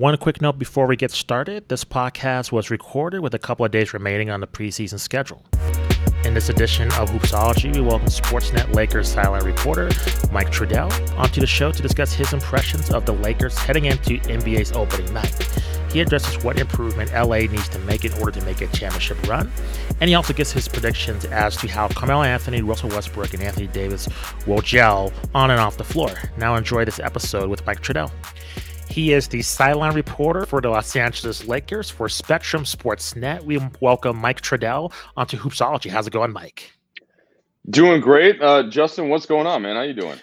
One quick note before we get started this podcast was recorded with a couple of days remaining on the preseason schedule. In this edition of Hoopsology, we welcome Sportsnet Lakers silent reporter Mike Trudell onto the show to discuss his impressions of the Lakers heading into NBA's opening night. He addresses what improvement LA needs to make in order to make a championship run, and he also gives his predictions as to how Carmelo Anthony, Russell Westbrook, and Anthony Davis will gel on and off the floor. Now enjoy this episode with Mike Trudell. He is the sideline reporter for the Los Angeles Lakers for Spectrum Sportsnet. We welcome Mike Trudell onto Hoopsology. How's it going, Mike? Doing great, uh, Justin. What's going on, man? How you doing?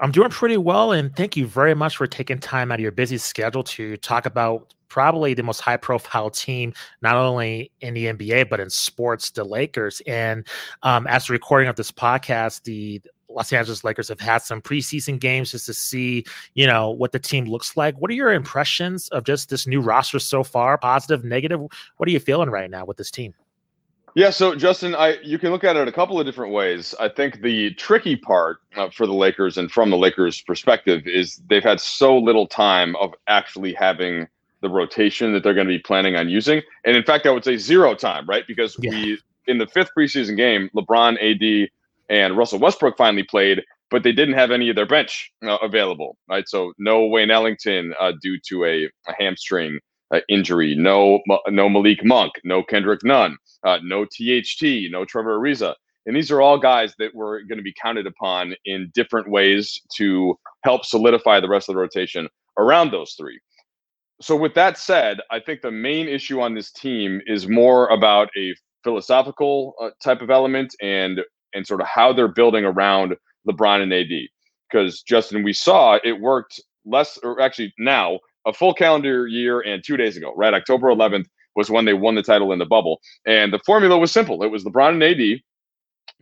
I'm doing pretty well, and thank you very much for taking time out of your busy schedule to talk about probably the most high-profile team, not only in the NBA but in sports, the Lakers. And um, as the recording of this podcast, the Los Angeles Lakers have had some preseason games just to see, you know, what the team looks like. What are your impressions of just this new roster so far? Positive, negative? What are you feeling right now with this team? Yeah, so Justin, I you can look at it a couple of different ways. I think the tricky part uh, for the Lakers and from the Lakers' perspective is they've had so little time of actually having the rotation that they're going to be planning on using, and in fact, I would say zero time, right? Because yeah. we in the fifth preseason game, LeBron, AD, and Russell Westbrook finally played, but they didn't have any of their bench uh, available, right? So no Wayne Ellington uh, due to a, a hamstring uh, injury, no no Malik Monk, no Kendrick Nunn, uh, no THT, no Trevor Ariza. And these are all guys that were going to be counted upon in different ways to help solidify the rest of the rotation around those three. So, with that said, I think the main issue on this team is more about a philosophical uh, type of element and and sort of how they're building around LeBron and AD. Because Justin, we saw it worked less, or actually now a full calendar year and two days ago, right? October 11th was when they won the title in the bubble, and the formula was simple. It was LeBron and AD,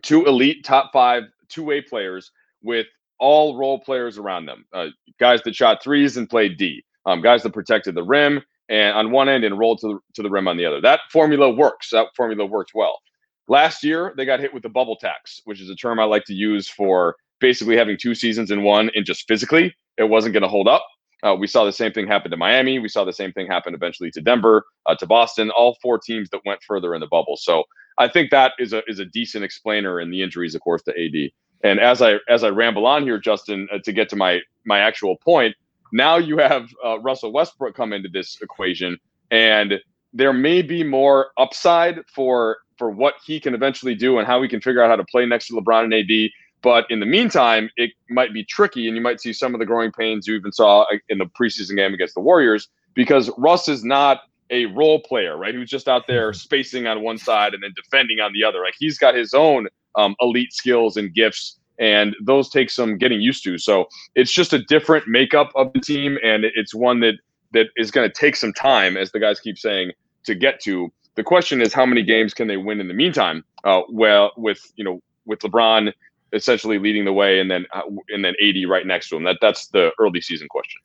two elite top five two way players with all role players around them, uh, guys that shot threes and played D, um, guys that protected the rim and on one end and rolled to the, to the rim on the other. That formula works. That formula works well. Last year, they got hit with the bubble tax, which is a term I like to use for basically having two seasons in one and just physically it wasn't going to hold up. Uh, we saw the same thing happen to Miami. We saw the same thing happen eventually to Denver, uh, to Boston, all four teams that went further in the bubble. So I think that is a is a decent explainer in the injuries, of course, to AD. And as I as I ramble on here, Justin, uh, to get to my my actual point, now you have uh, Russell Westbrook come into this equation, and there may be more upside for for what he can eventually do and how he can figure out how to play next to LeBron and AD. But in the meantime, it might be tricky, and you might see some of the growing pains you even saw in the preseason game against the Warriors because Russ is not a role player, right? Who's just out there mm-hmm. spacing on one side and then defending on the other. Like he's got his own um, elite skills and gifts, and those take some getting used to. So it's just a different makeup of the team, and it's one that that is going to take some time, as the guys keep saying, to get to. The question is how many games can they win in the meantime? Uh, well, with you know with LeBron essentially leading the way, and then uh, and then AD right next to him. That that's the early season question.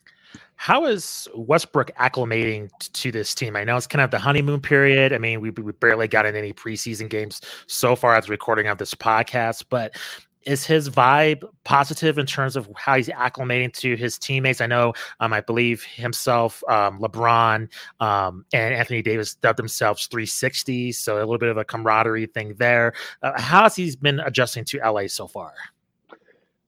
How is Westbrook acclimating to this team? I know it's kind of the honeymoon period. I mean, we, we barely got in any preseason games so far as recording of this podcast, but is his vibe positive in terms of how he's acclimating to his teammates? I know, um, I believe himself, um, LeBron, um, and Anthony Davis dubbed themselves 360, so a little bit of a camaraderie thing there. Uh, how has he been adjusting to LA so far?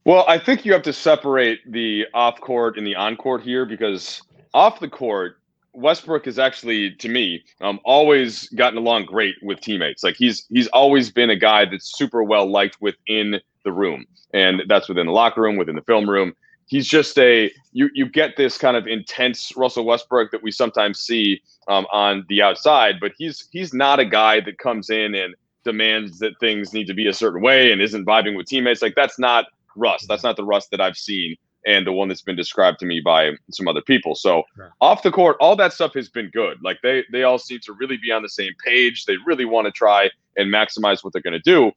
Well, I think you have to separate the off court and the on court here because off the court, Westbrook has actually, to me, um, always gotten along great with teammates. Like he's he's always been a guy that's super well liked within the room, and that's within the locker room, within the film room. He's just a you you get this kind of intense Russell Westbrook that we sometimes see um, on the outside, but he's he's not a guy that comes in and demands that things need to be a certain way and isn't vibing with teammates. Like that's not Russ. That's not the Russ that I've seen and the one that's been described to me by some other people. So right. off the court, all that stuff has been good. Like they they all seem to really be on the same page. They really want to try and maximize what they're going to do.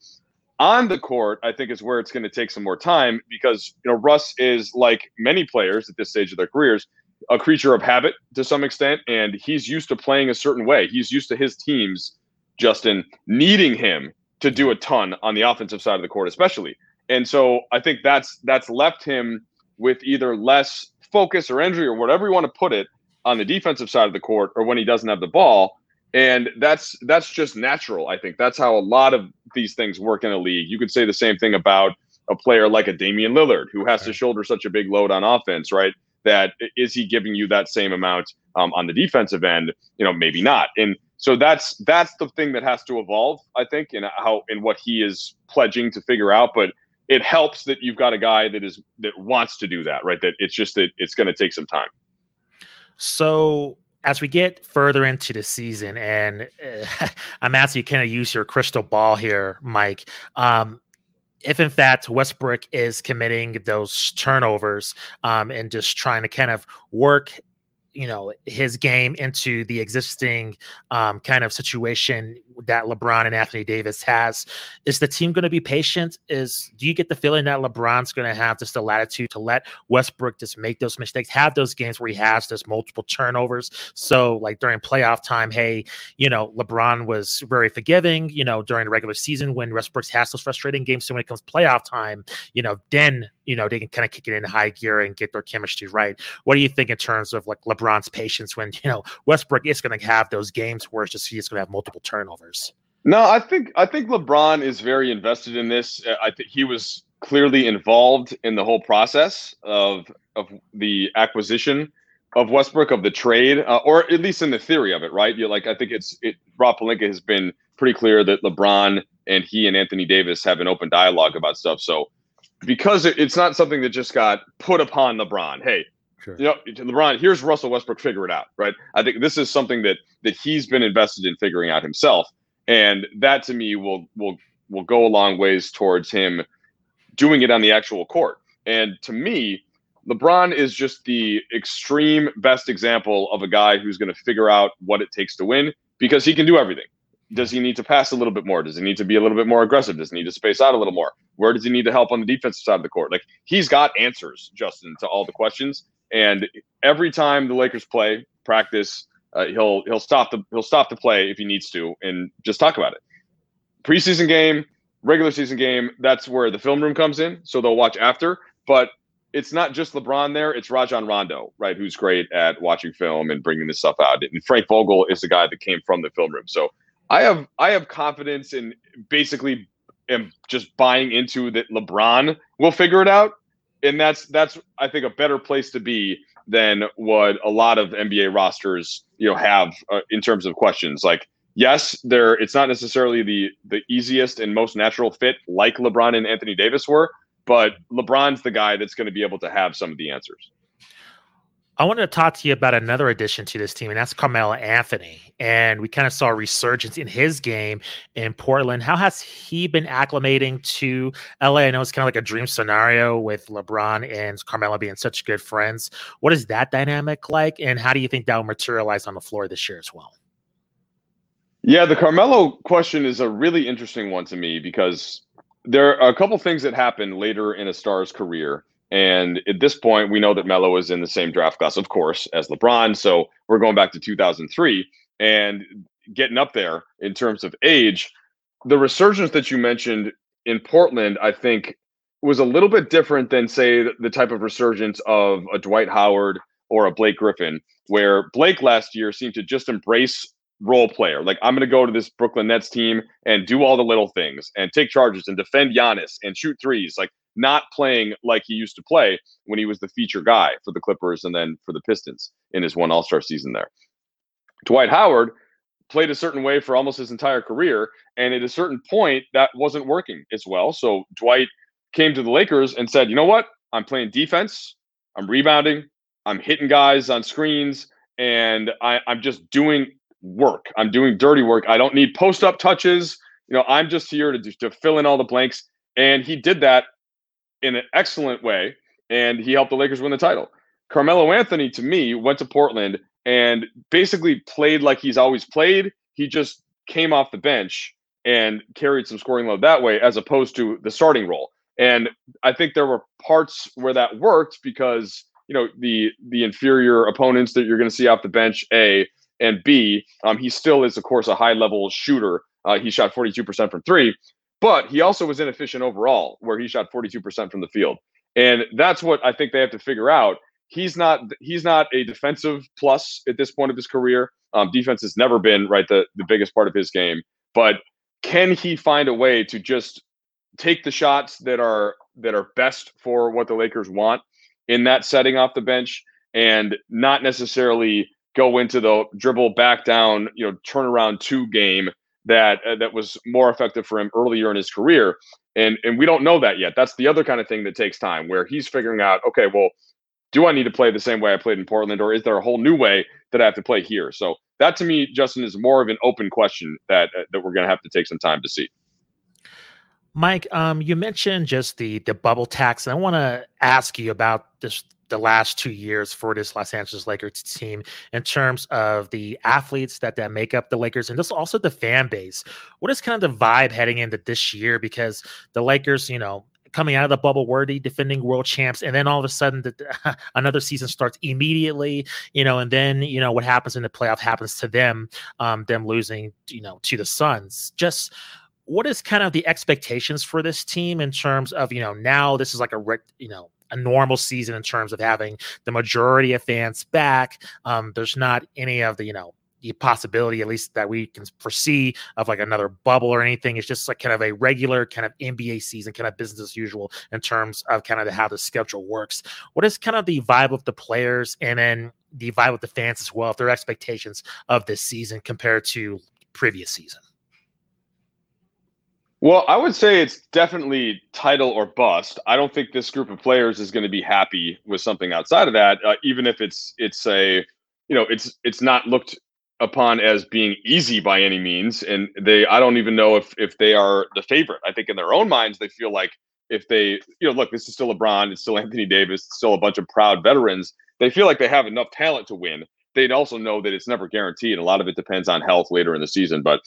On the court, I think is where it's going to take some more time because you know Russ is like many players at this stage of their careers, a creature of habit to some extent, and he's used to playing a certain way. He's used to his teams, Justin, needing him to do a ton on the offensive side of the court, especially. And so I think that's that's left him with either less focus or injury or whatever you want to put it on the defensive side of the court or when he doesn't have the ball. And that's that's just natural. I think that's how a lot of these things work in a league. You could say the same thing about a player like a Damian Lillard who has to shoulder such a big load on offense, right? That is he giving you that same amount um, on the defensive end? You know, maybe not. And so that's that's the thing that has to evolve, I think, in how in what he is pledging to figure out. But it helps that you've got a guy that is that wants to do that, right? That it's just that it's going to take some time. So as we get further into the season, and uh, I'm asking you kind of use your crystal ball here, Mike. Um, if in fact Westbrook is committing those turnovers um, and just trying to kind of work you know his game into the existing um, kind of situation that LeBron and Anthony Davis has. Is the team going to be patient? Is do you get the feeling that LeBron's going to have just the latitude to let Westbrook just make those mistakes, have those games where he has those multiple turnovers? So like during playoff time, hey, you know LeBron was very forgiving. You know during the regular season when Westbrook has those frustrating games, so when it comes playoff time, you know then you know they can kind of kick it into high gear and get their chemistry right. What do you think in terms of like LeBron's patience when you know Westbrook is going to have those games where it's just he's going to have multiple turnovers? No, I think I think LeBron is very invested in this. Uh, I think he was clearly involved in the whole process of of the acquisition of Westbrook of the trade, uh, or at least in the theory of it, right? You're like I think it's it. Rob Pelinka has been pretty clear that LeBron and he and Anthony Davis have an open dialogue about stuff. So because it, it's not something that just got put upon LeBron. Hey, sure. you know, LeBron, here's Russell Westbrook, figure it out, right? I think this is something that that he's been invested in figuring out himself, and that to me will will will go a long ways towards him doing it on the actual court. And to me, LeBron is just the extreme best example of a guy who's going to figure out what it takes to win because he can do everything does he need to pass a little bit more? Does he need to be a little bit more aggressive? Does he need to space out a little more? Where does he need to help on the defensive side of the court? Like he's got answers, Justin, to all the questions. And every time the Lakers play practice, uh, he'll he'll stop the he'll stop the play if he needs to and just talk about it. Preseason game, regular season game, that's where the film room comes in. So they'll watch after. But it's not just LeBron there; it's Rajon Rondo, right? Who's great at watching film and bringing this stuff out. And Frank Vogel is the guy that came from the film room. So I have I have confidence in basically am just buying into that LeBron will figure it out, and that's that's I think a better place to be than what a lot of NBA rosters you know have uh, in terms of questions. Like yes, there it's not necessarily the the easiest and most natural fit like LeBron and Anthony Davis were, but LeBron's the guy that's going to be able to have some of the answers. I wanted to talk to you about another addition to this team, and that's Carmelo Anthony. And we kind of saw a resurgence in his game in Portland. How has he been acclimating to LA? I know it's kind of like a dream scenario with LeBron and Carmelo being such good friends. What is that dynamic like? And how do you think that will materialize on the floor this year as well? Yeah, the Carmelo question is a really interesting one to me because there are a couple things that happen later in a star's career and at this point, we know that Melo is in the same draft class, of course, as LeBron. So we're going back to 2003 and getting up there in terms of age. The resurgence that you mentioned in Portland, I think, was a little bit different than, say, the type of resurgence of a Dwight Howard or a Blake Griffin, where Blake last year seemed to just embrace role player. Like, I'm going to go to this Brooklyn Nets team and do all the little things and take charges and defend Giannis and shoot threes. Like, not playing like he used to play when he was the feature guy for the Clippers and then for the Pistons in his one All Star season there. Dwight Howard played a certain way for almost his entire career, and at a certain point, that wasn't working as well. So Dwight came to the Lakers and said, "You know what? I'm playing defense. I'm rebounding. I'm hitting guys on screens, and I, I'm just doing work. I'm doing dirty work. I don't need post up touches. You know, I'm just here to to fill in all the blanks." And he did that in an excellent way, and he helped the Lakers win the title. Carmelo Anthony, to me, went to Portland and basically played like he's always played. He just came off the bench and carried some scoring load that way, as opposed to the starting role. And I think there were parts where that worked because you know the the inferior opponents that you're going to see off the bench, a and b, um, he still is of course a high level shooter. Uh, he shot 42% from three, but he also was inefficient overall, where he shot 42% from the field. And that's what I think they have to figure out he's not he's not a defensive plus at this point of his career. Um, defense has never been right the the biggest part of his game, but can he find a way to just take the shots that are that are best for what the Lakers want in that setting off the bench and not necessarily go into the dribble back down, you know, turn around two game that uh, that was more effective for him earlier in his career. And and we don't know that yet. That's the other kind of thing that takes time where he's figuring out, okay, well, do I need to play the same way I played in Portland or is there a whole new way that I have to play here? So that to me, Justin, is more of an open question that uh, that we're going to have to take some time to see. Mike, um, you mentioned just the the bubble tax, and I want to ask you about this the last two years for this Los Angeles Lakers team in terms of the athletes that that make up the Lakers and just also the fan base. What is kind of the vibe heading into this year? Because the Lakers, you know, coming out of the bubble worthy defending world champs and then all of a sudden the, another season starts immediately you know and then you know what happens in the playoff happens to them um them losing you know to the suns just what is kind of the expectations for this team in terms of you know now this is like a you know a normal season in terms of having the majority of fans back. Um there's not any of the you know the possibility at least that we can foresee of like another bubble or anything. It's just like kind of a regular kind of nba season kind of business as usual in terms of kind of how the schedule works. What is kind of the vibe of the players and then the vibe of the fans as well if their expectations of this season compared to previous season well, I would say it's definitely title or bust. I don't think this group of players is going to be happy with something outside of that, uh, even if it's it's a you know it's it's not looked upon as being easy by any means. And they, I don't even know if if they are the favorite. I think in their own minds they feel like if they you know look, this is still LeBron, it's still Anthony Davis, it's still a bunch of proud veterans. They feel like they have enough talent to win. They'd also know that it's never guaranteed. A lot of it depends on health later in the season, but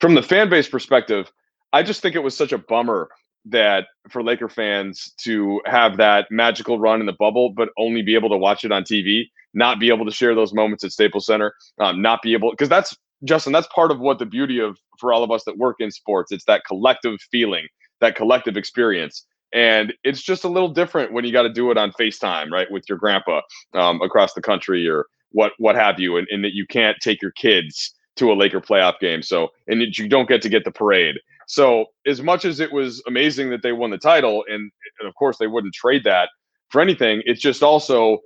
from the fan base perspective I just think it was such a bummer that for Laker fans to have that magical run in the bubble, but only be able to watch it on TV, not be able to share those moments at Staples Center, um, not be able because that's Justin, that's part of what the beauty of for all of us that work in sports. It's that collective feeling, that collective experience. And it's just a little different when you got to do it on FaceTime, right, with your grandpa um, across the country or what what have you, and, and that you can't take your kids to a Laker playoff game. So, and you don't get to get the parade. So, as much as it was amazing that they won the title, and, and of course they wouldn't trade that for anything, it's just also,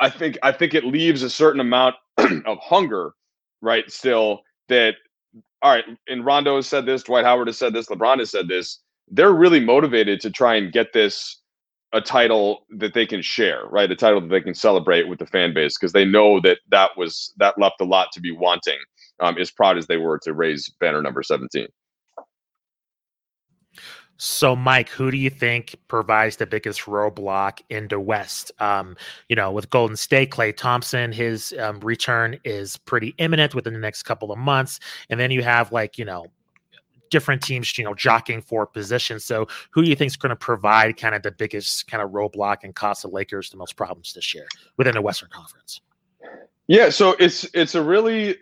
I think, I think it leaves a certain amount of hunger, right? Still, that all right. And Rondo has said this, Dwight Howard has said this, LeBron has said this. They're really motivated to try and get this a title that they can share, right? A title that they can celebrate with the fan base because they know that that was that left a lot to be wanting. Um, as proud as they were to raise banner number seventeen. So, Mike, who do you think provides the biggest roadblock in the West? Um, you know, with Golden State, Klay Thompson, his um, return is pretty imminent within the next couple of months, and then you have like you know different teams, you know, jockeying for position. So, who do you think is going to provide kind of the biggest kind of roadblock and cost the Lakers the most problems this year within the Western Conference? Yeah, so it's it's a really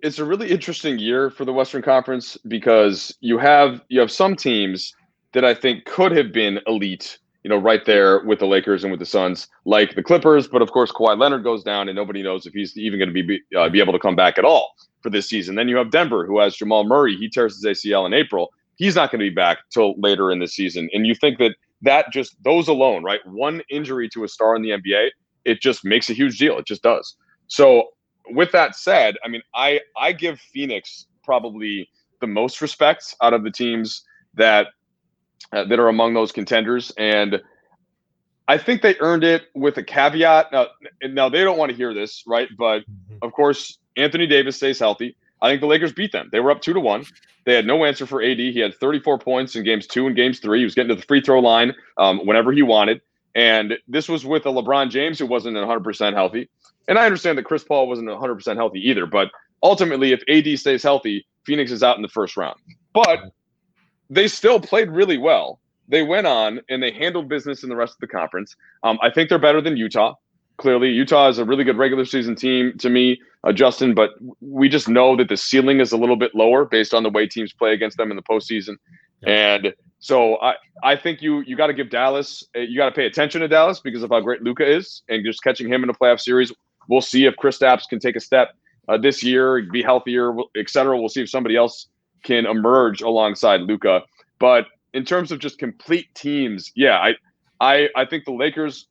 it's a really interesting year for the Western Conference because you have you have some teams that I think could have been elite, you know, right there with the Lakers and with the Suns, like the Clippers. But of course, Kawhi Leonard goes down, and nobody knows if he's even going to be uh, be able to come back at all for this season. Then you have Denver, who has Jamal Murray. He tears his ACL in April. He's not going to be back till later in the season. And you think that that just those alone, right? One injury to a star in the NBA, it just makes a huge deal. It just does. So with that said, I mean, I I give Phoenix probably the most respect out of the teams that uh, that are among those contenders. And I think they earned it with a caveat. Now, now they don't want to hear this, right? But mm-hmm. of course, Anthony Davis stays healthy. I think the Lakers beat them. They were up two to one. They had no answer for AD. He had 34 points in games two and games three. He was getting to the free throw line um, whenever he wanted. And this was with a LeBron James who wasn't 100% healthy. And I understand that Chris Paul wasn't 100% healthy either. But ultimately, if AD stays healthy, Phoenix is out in the first round. But they still played really well. They went on and they handled business in the rest of the conference. Um, I think they're better than Utah. Clearly, Utah is a really good regular season team to me, uh, Justin. But we just know that the ceiling is a little bit lower based on the way teams play against them in the postseason. And So I, I think you you got to give Dallas uh, you got to pay attention to Dallas because of how great Luka is and just catching him in a playoff series. We'll see if Kristaps can take a step uh, this year, be healthier, etc. We'll see if somebody else can emerge alongside Luka. But in terms of just complete teams, yeah, I I I think the Lakers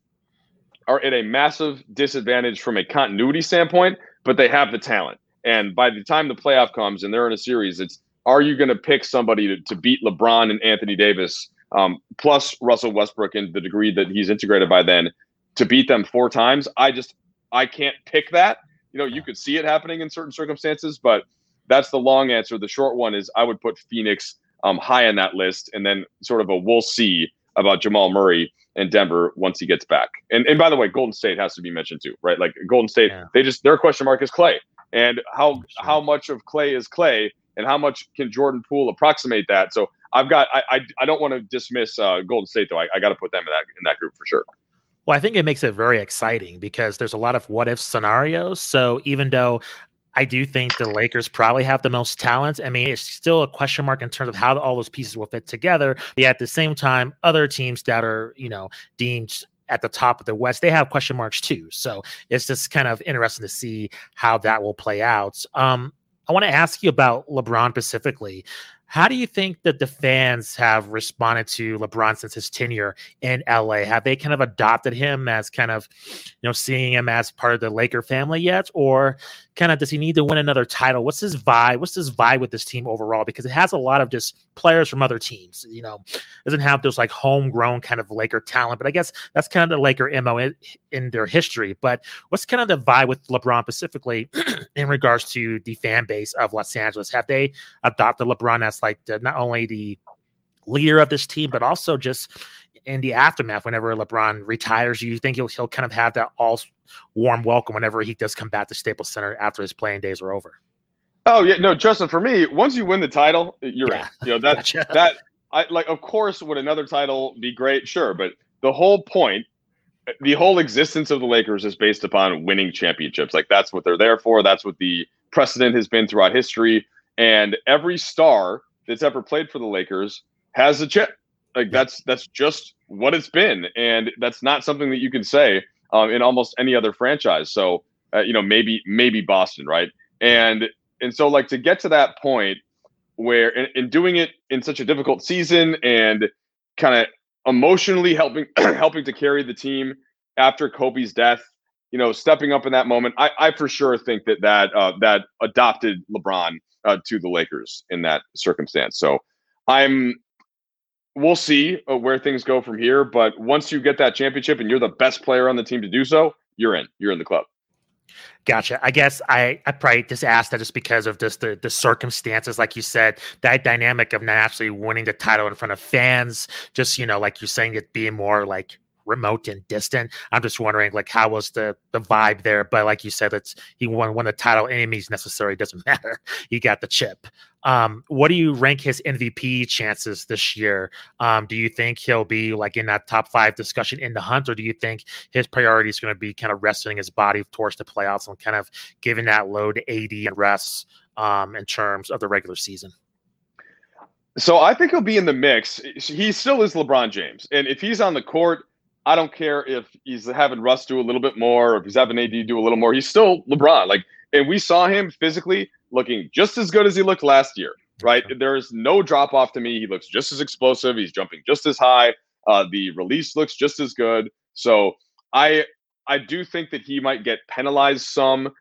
are at a massive disadvantage from a continuity standpoint, but they have the talent. And by the time the playoff comes and they're in a series, it's are you going to pick somebody to, to beat LeBron and Anthony Davis, um, plus Russell Westbrook in the degree that he's integrated by then, to beat them four times? I just I can't pick that. You know, you could see it happening in certain circumstances, but that's the long answer. The short one is I would put Phoenix um, high on that list, and then sort of a we'll see about Jamal Murray and Denver once he gets back. And and by the way, Golden State has to be mentioned too, right? Like Golden State, yeah. they just their question mark is Klay, and how sure. how much of Klay is Klay, and how much can Jordan Poole approximate that? So I've got I I, I don't want to dismiss uh, Golden State though. I, I got to put them in that in that group for sure. Well, I think it makes it very exciting because there's a lot of what if scenarios. So even though I do think the Lakers probably have the most talent. I mean, it's still a question mark in terms of how all those pieces will fit together. But at the same time, other teams that are, you know, deemed at the top of the West, they have question marks too. So it's just kind of interesting to see how that will play out. Um, I want to ask you about LeBron specifically. How do you think that the fans have responded to LeBron since his tenure in LA? Have they kind of adopted him as kind of, you know, seeing him as part of the Laker family yet? Or kind of does he need to win another title? What's his vibe? What's his vibe with this team overall? Because it has a lot of just players from other teams, you know, doesn't have those like homegrown kind of Laker talent, but I guess that's kind of the Laker MO in, in their history. But what's kind of the vibe with LeBron specifically in regards to the fan base of Los Angeles? Have they adopted LeBron as like the, not only the leader of this team, but also just in the aftermath, whenever LeBron retires, you think he'll he'll kind of have that all warm welcome whenever he does come back to Staples Center after his playing days are over. Oh yeah, no, Justin. For me, once you win the title, you're yeah. in. You know that gotcha. that I like. Of course, would another title be great? Sure, but the whole point, the whole existence of the Lakers is based upon winning championships. Like that's what they're there for. That's what the precedent has been throughout history. And every star that's ever played for the Lakers has a chip. Like that's that's just what it's been, and that's not something that you can say um, in almost any other franchise. So uh, you know maybe maybe Boston, right? And and so like to get to that point where in, in doing it in such a difficult season and kind of emotionally helping helping to carry the team after Kobe's death, you know, stepping up in that moment, I, I for sure think that that uh, that adopted LeBron uh, to the Lakers in that circumstance. So I'm we'll see uh, where things go from here. But once you get that championship and you're the best player on the team to do so, you're in. You're in the club. Gotcha. I guess I, I probably just asked that just because of just the, the circumstances, like you said, that dynamic of not actually winning the title in front of fans, just, you know, like you're saying, it being more like remote and distant. I'm just wondering, like, how was the the vibe there? But like you said, it's he won won the title. Means necessary doesn't matter. He got the chip. Um, what do you rank his MVP chances this year? Um, do you think he'll be like in that top five discussion in the hunt, or do you think his priority is going to be kind of wrestling his body towards the playoffs and kind of giving that load to AD and rest um, in terms of the regular season? So I think he'll be in the mix. He still is LeBron James, and if he's on the court I don't care if he's having Russ do a little bit more, or if he's having AD do a little more. He's still LeBron. Like, and we saw him physically looking just as good as he looked last year. Right? There is no drop off to me. He looks just as explosive. He's jumping just as high. Uh, the release looks just as good. So I I do think that he might get penalized some.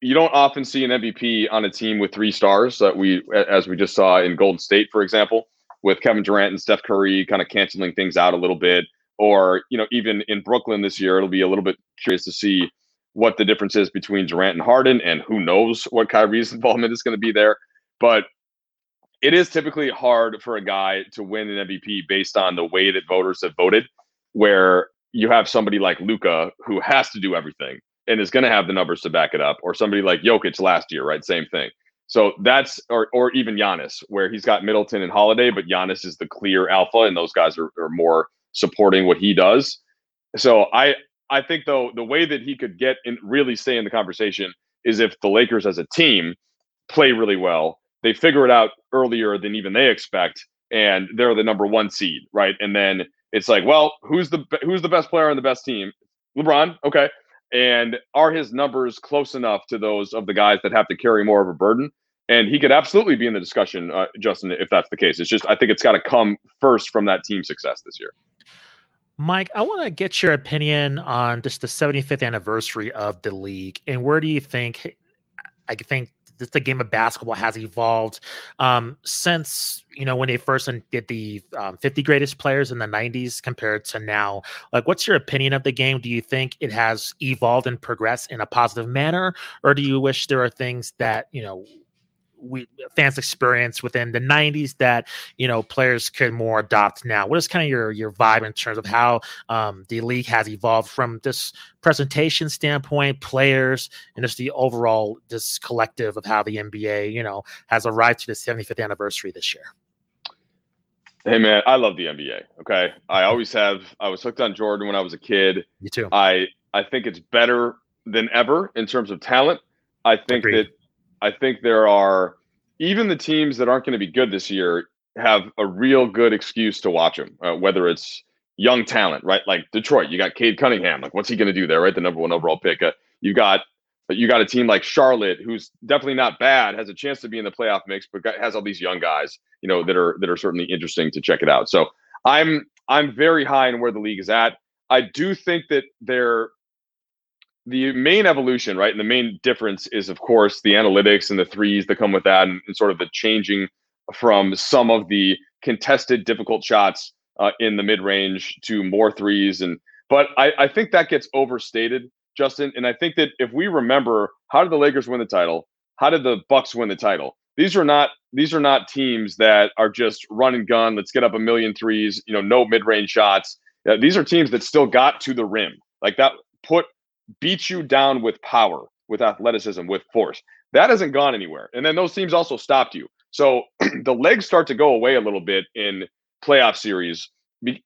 You don't often see an MVP on a team with three stars that we, as we just saw in Golden State, for example, with Kevin Durant and Steph Curry kind of canceling things out a little bit or you know even in Brooklyn this year, it'll be a little bit curious to see what the difference is between Durant and Harden, and who knows what Kyrie's involvement is going to be there. But it is typically hard for a guy to win an MVP based on the way that voters have voted, where you have somebody like Luka who has to do everything and is going to have the numbers to back it up, or somebody like Jokic last year, right? Same thing. So that's or or even Giannis, where he's got Middleton and Holiday, but Giannis is the clear alpha, and those guys are, are more supporting what he does. So I I think though the way that he could get and really stay in the conversation is if the Lakers as a team play really well. They figure it out earlier than even they expect, and they're the number one seed, right? And then it's like, well, who's the who's the best player on the best team? LeBron, okay. And are his numbers close enough to those of the guys that have to carry more of a burden? And he could absolutely be in the discussion, uh, Justin, if that's the case. It's just I think it's got to come first from that team success this year. Mike, I want to get your opinion on just the 75th anniversary of the league, and where do you think? I think just the game of basketball has evolved um, since you know when they first did the um, 50 greatest players in the 90s compared to now. Like, what's your opinion of the game? Do you think it has evolved and progressed in a positive manner, or do you wish there are things that you know we fans experience within the 90s that you know players could more adopt now? What is kind of your your vibe in terms of how um, the league has evolved from this presentation standpoint players and just the overall this collective of how the nba you know has arrived to the 75th anniversary this year? Hey man i love the nba okay? I always have i was hooked on jordan when i was a kid. Me too. I i think it's better than ever in terms of talent. I think Agreed. that I think there are even the teams that aren't going to be good this year have a real good excuse to watch them, uh, whether it's young talent, right? Like Detroit, you got Cade Cunningham. Like, what's he going to do there, right? The number one overall pick. Uh, you got you got a team like Charlotte, who's definitely not bad, has a chance to be in the playoff mix, but has all these young guys, you know, that are that are certainly interesting to check it out. So I'm I'm very high in where the league is at. I do think that there the main evolution, right, and the main difference is, of course, the analytics and the threes that come with that, and, and sort of the changing from some of the contested, difficult shots uh, in the mid range to more threes. And but I, I think that gets overstated, Justin. And I think that if we remember, how did the Lakers win the title? How did the Bucks win the title? These are not these are not teams that are just run and gun. Let's get up a million threes. You know, no mid range shots. Uh, these are teams that still got to the rim. Like that put beat you down with power, with athleticism, with force. That hasn't gone anywhere. And then those teams also stopped you. So the legs start to go away a little bit in playoff series.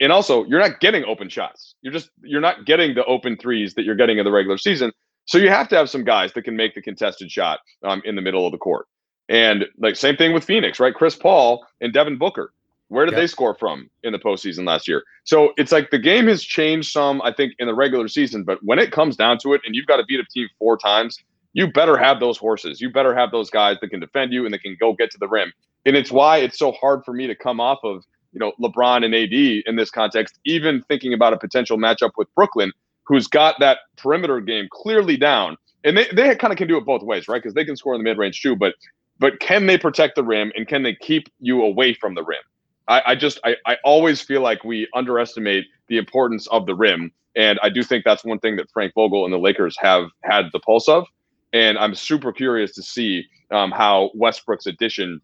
And also, you're not getting open shots. You're just you're not getting the open threes that you're getting in the regular season. So you have to have some guys that can make the contested shot um, in the middle of the court. And like same thing with Phoenix, right? Chris Paul and Devin Booker. Where did yep. they score from in the postseason last year? So it's like the game has changed some, I think, in the regular season. But when it comes down to it, and you've got to beat a team four times, you better have those horses. You better have those guys that can defend you and that can go get to the rim. And it's why it's so hard for me to come off of you know LeBron and AD in this context. Even thinking about a potential matchup with Brooklyn, who's got that perimeter game clearly down, and they they kind of can do it both ways, right? Because they can score in the mid range too, but but can they protect the rim and can they keep you away from the rim? I, I just I, I always feel like we underestimate the importance of the rim. And I do think that's one thing that Frank Vogel and the Lakers have had the pulse of. And I'm super curious to see um, how Westbrook's addition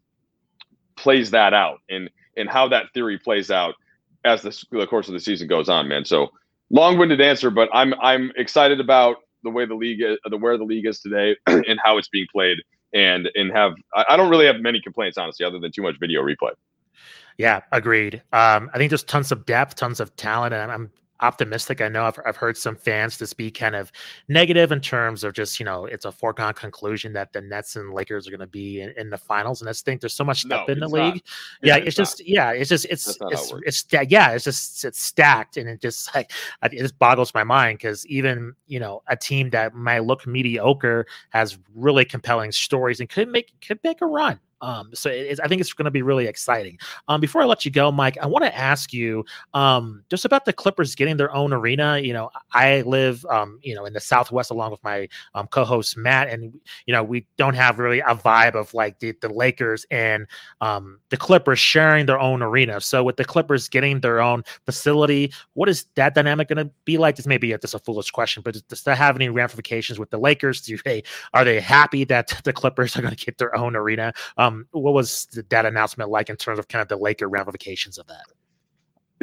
plays that out and and how that theory plays out as the, the course of the season goes on, man. So long-winded answer, but I'm I'm excited about the way the league is, the where the league is today and how it's being played and and have I, I don't really have many complaints honestly other than too much video replay. Yeah, agreed. Um, I think there's tons of depth, tons of talent, and I'm optimistic. I know I've, I've heard some fans just be kind of negative in terms of just, you know, it's a foregone conclusion that the Nets and Lakers are going to be in, in, the finals. And I think there's so much stuff no, in the league. Yeah, yeah it's, just, yeah, it's just, it's, it's, it's, it's, yeah, it's just, it's stacked. And it just like, it just boggles my mind because even, you know, a team that might look mediocre has really compelling stories and could make, could make a run. Um, so I think it's going to be really exciting. Um, before I let you go, Mike, I want to ask you um, just about the Clippers getting their own arena. You know, I live, um, you know, in the Southwest along with my um, co-host Matt, and you know, we don't have really a vibe of like the, the Lakers and um, the Clippers sharing their own arena. So with the Clippers getting their own facility, what is that dynamic going to be like? This may be a, a foolish question, but does that have any ramifications with the Lakers? Do they are they happy that the Clippers are going to get their own arena? Um, what was that announcement like in terms of kind of the Laker ramifications of that?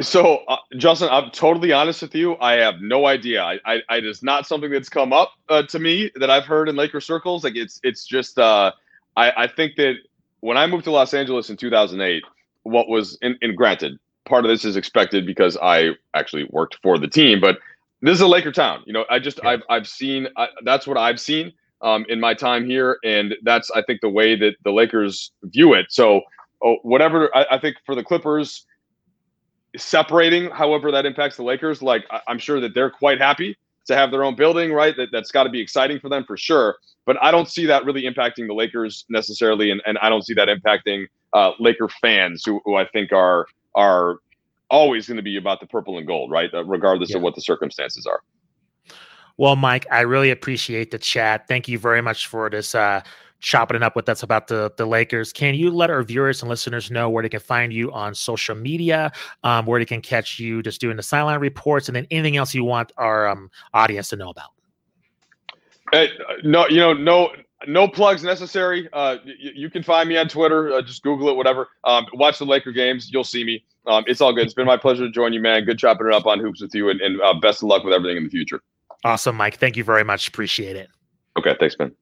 So, uh, Justin, I'm totally honest with you. I have no idea. I, I, I it is not something that's come up uh, to me that I've heard in Laker circles. Like it's, it's just, uh, I, I think that when I moved to Los Angeles in 2008, what was, and, and granted, part of this is expected because I actually worked for the team, but this is a Laker town. You know, I just, yeah. I've, I've seen, I, that's what I've seen um, in my time here, and that's I think the way that the Lakers view it. So oh, whatever. I, I think for the Clippers, separating, however that impacts the Lakers, like I, I'm sure that they're quite happy to have their own building, right? That that's got to be exciting for them for sure. But I don't see that really impacting the Lakers necessarily, and, and I don't see that impacting uh, Laker fans who, who I think are are always going to be about the purple and gold, right? Uh, regardless yeah. of what the circumstances are. Well, Mike, I really appreciate the chat. Thank you very much for this uh, chopping it up with us about the the Lakers. Can you let our viewers and listeners know where they can find you on social media, um, where they can catch you just doing the sideline reports, and then anything else you want our um, audience to know about? Hey, no, you know, no, no plugs necessary. Uh, you, you can find me on Twitter. Uh, just Google it, whatever. Um, watch the Laker games. You'll see me. Um, it's all good. It's been my pleasure to join you, man. Good chopping it up on hoops with you, and, and uh, best of luck with everything in the future. Awesome, Mike. Thank you very much. Appreciate it. Okay. Thanks, man.